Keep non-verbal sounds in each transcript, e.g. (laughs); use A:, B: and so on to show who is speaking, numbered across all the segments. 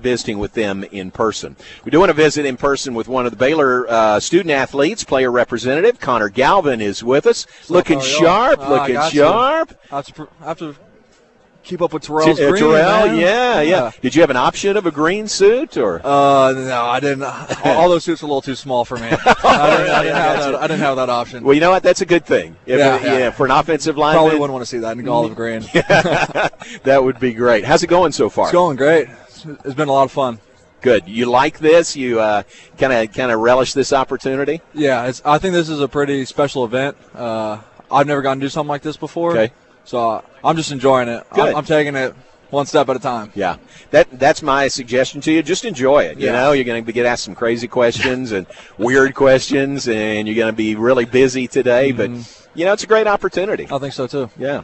A: visiting with them in person. We do want to visit in person with one of the Baylor uh, student athletes, player representative Connor Galvin is with us, looking sharp,
B: Ah,
A: looking sharp.
B: I have to, I have to keep up with Terrell's
A: Uh,
B: green,
A: Terrell,
B: man.
A: yeah, yeah. Did you have an option of a green suit or?
B: Uh, no, I didn't. (laughs) All, those suits are a little too small for me. I, didn't, I, didn't have that, (laughs) I didn't have that option.
A: Well, you know what? That's a good thing. If
B: Yeah,
A: uh,
B: yeah.
A: for an offensive
B: Probably
A: lineman,
B: wouldn't want to see that in olive green. (laughs)
A: that would be great. How's it going so far?
B: It's going great. It's- It's been a lot of fun.
A: Good. You like this? You kind of kind of relish this opportunity?
B: Yeah, it's, I think this is a pretty special event. Uh, I've never gotten to do something like this before.
A: Okay.
B: So uh, I'm just enjoying it.
A: Good.
B: I'm, I'm taking it one step at a time.
A: Yeah, that that's my suggestion to you. Just enjoy it. You
B: Yeah.
A: know, you're going to get asked some crazy questions and (laughs) weird questions, and you're going to be really busy today. But you know, it's a great opportunity.
B: I think so too.
A: Yeah.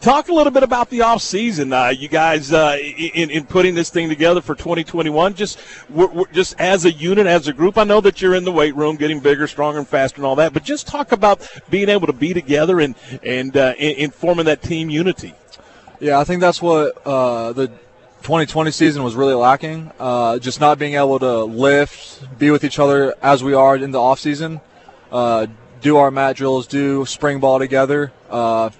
C: Talk a little bit about the off season. Uh, you guys uh, in in putting this thing together for 2021. Just we're, we're- just as a unit, as a group. I know that you're in the weight room, getting bigger, stronger, and faster, and all that. But just talk about being able to be together and and uh, in, in forming that team unity.
B: Yeah, I think that's what uh, the 2020 season was really lacking. Uh, just not being able to lift, be with each other as we are in the off season, uh, do our mat drills, do spring ball together. Uh,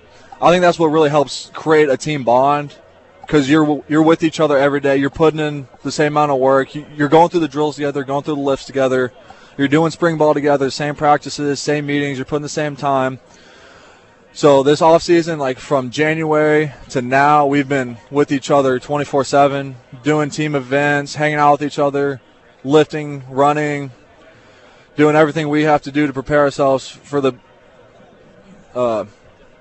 B: I think that's what really helps create a team bond because you're you're with each other every day. You're putting in the same amount of work. You- You're going through the drills together, going through the lifts together. You're doing spring ball together, same practices, same meetings. You're putting the same time. So this off season, like from January to now, we've been with each other 24/7, doing team events, hanging out with each other, lifting, running, doing everything we have to do to prepare ourselves for the uh,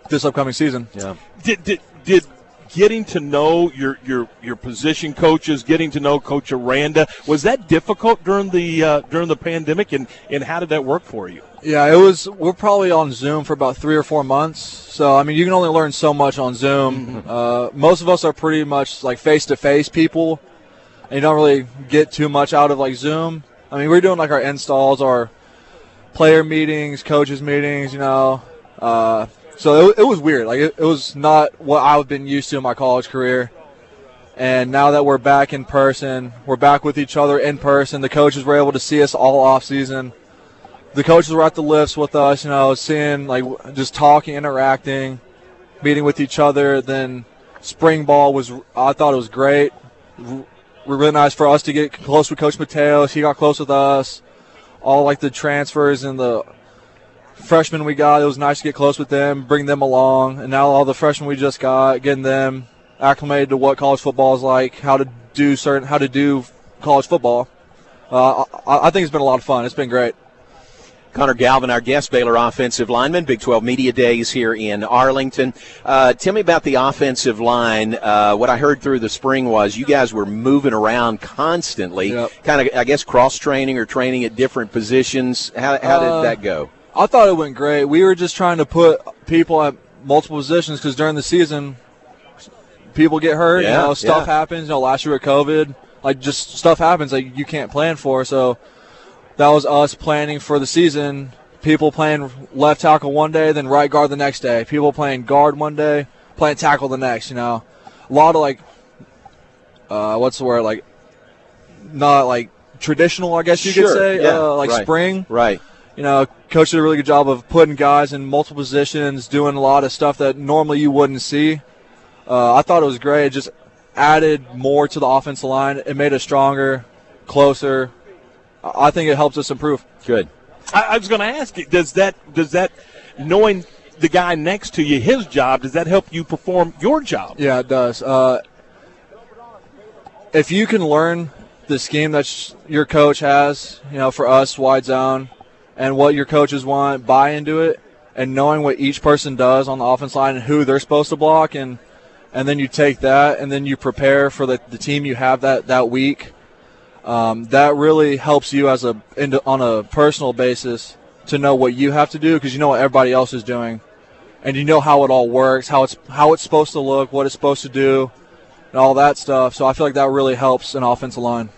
B: this upcoming season.
A: Yeah.
C: Did did did getting to know your your your position coaches, getting to know Coach Aranda, was that difficult during the uh, during the pandemic, and and how did that work for you?
B: Yeah, it was. We're probably on Zoom for about three or four months. So I mean, you can only learn so much on Zoom. Uh, most of us are pretty much like face-to-face people, and you don't really get too much out of like Zoom. I mean, we're doing like our installs, our player meetings, coaches meetings. You know, uh, so it, it was weird. Like it, it was not what I've been used to in my college career. And now that we're back in person, we're back with each other in person. The coaches were able to see us all off season the coaches were at the lifts with us, you know, seeing like just talking, interacting, meeting with each other. Then spring ball was, I thought it was great. R- Really nice for us to get close with Coach Mateos. He got close with us. All like the transfers and the freshmen we got, it was nice to get close with them, bring them along. And now all the freshmen we just got, getting them acclimated to what college football is like, how to do certain, how to do college football. Uh, I, I think it's been a lot of fun. It's been great.
A: Connor Galvin, our guest, Baylor offensive lineman, Big 12 Media Days here in Arlington. Uh, tell me about the offensive line. Uh, what I heard through the spring was you guys were moving around constantly,
B: Yep.
A: kind of, I guess, cross training or training at different positions. How, how
B: Uh,
A: did that go?
B: I thought it went great. We were just trying to put people at multiple positions because during the season, people get hurt.
A: Yeah,
B: you know, stuff
A: yeah.
B: happens. You know, last year with COVID, like just stuff happens like you can't plan for. So that was us planning for the season. People playing left tackle one day, then right guard the next day. People playing guard one day, playing tackle the next. You know, a lot of like, uh, what's the word? Like, not like traditional, I guess you
A: Sure,
B: could say.
A: yeah,
B: uh, like
A: right.
B: spring
A: Right.
B: You know, coach did a really good job of putting guys in multiple positions, doing a lot of stuff that normally you wouldn't see. Uh, I thought it was great. It just added more to the offensive line. It made us stronger, closer. I I think it helps us improve.
A: Good.
C: I, I was going to ask you, does that does that knowing the guy next to you, his job, does that help you perform your job?
B: Yeah, it does. Uh, if you can learn the scheme that sh- your coach has, you know, for us, wide zone, and what your coaches want, buy into it, and knowing what each person does on the offense line and who they're supposed to block, and and then you take that and then you prepare for the, the team you have that that week. Um, that really helps you as a on a personal basis to know what you have to do because you know what everybody else is doing and you know how it all works, how it's how it's supposed to look, what it's supposed to do, and all that stuff. So I feel like that really helps an offensive line.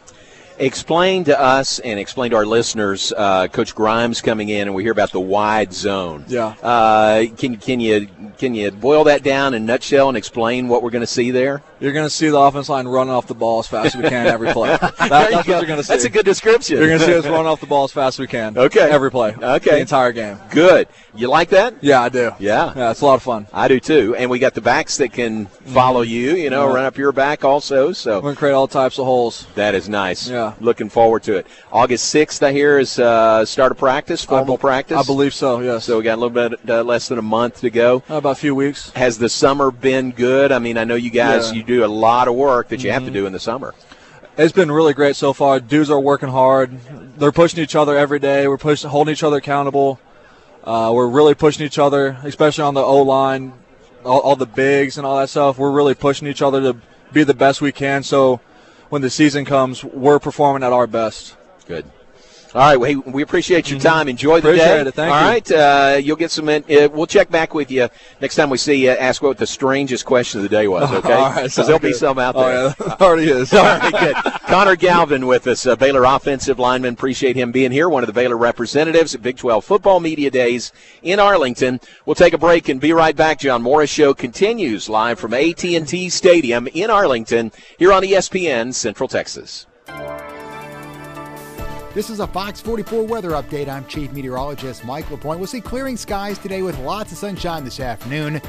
A: Explain to us and explain to our listeners, uh, Coach Grimes coming in, and we hear about the wide zone.
B: Yeah.
A: Uh, can can you can you boil that down in a nutshell and explain what we're going to see there?
B: You're going to see the offense line run off the ball as fast as we can every play. (laughs) That, that's what you're going to see.
A: That's a good description.
B: You're going to see us run off the ball as fast as we can.
A: Okay.
B: Every play.
A: Okay.
B: The entire game.
A: Good. You like that?
B: Yeah, I do.
A: Yeah.
B: Yeah, it's a lot of fun.
A: I do too. And we got the backs that can follow you, you know,
B: Yeah.
A: run up your back also. So
B: We're going to create all types of holes.
A: that is nice.
B: Yeah.
A: Looking forward to it. August 6th, I hear, is uh, start of practice, formal
B: I be-
A: practice.
B: I believe so, yes.
A: So we got a little bit uh, less than a month to go.
B: About a few weeks.
A: Has the summer been good? I mean, I know you guys,
B: Yeah. Mm-hmm.
A: you do a lot of work that you have to do in the summer.
B: It's been really great so far. Dudes are working hard. They're pushing each other every day. We're pushing, holding each other accountable. Uh, we're really pushing each other, especially on the O line, all, all the bigs and all that stuff. We're really pushing each other to be the best we can. So when the season comes, we're performing at our best.
A: Good. All right, we, we appreciate your time. Enjoy the
B: Mm-hmm. Appreciate
A: day.
B: it. Thank
A: All
B: you.
A: right, uh, you'll get some. In, uh, we'll check back with you next time we see you. Ask what the strangest question of the day was. (laughs) Okay,
B: All right,
A: because
B: sounds
A: there'll be some out there.
B: yeah, (laughs) already is. (laughs)
A: All right, good. Connor Galvin with us, uh, Baylor offensive lineman. Appreciate him being here, one of the Baylor representatives at Big 12 Football Media Days in Arlington. We'll take a break and be right back. John Morris Show continues live from AT&T Stadium in Arlington here on ESPN Central Texas.
D: This is a Fox 44 weather update. I'm Chief Meteorologist Mike LaPointe. We'll see clearing skies today with lots of sunshine this afternoon.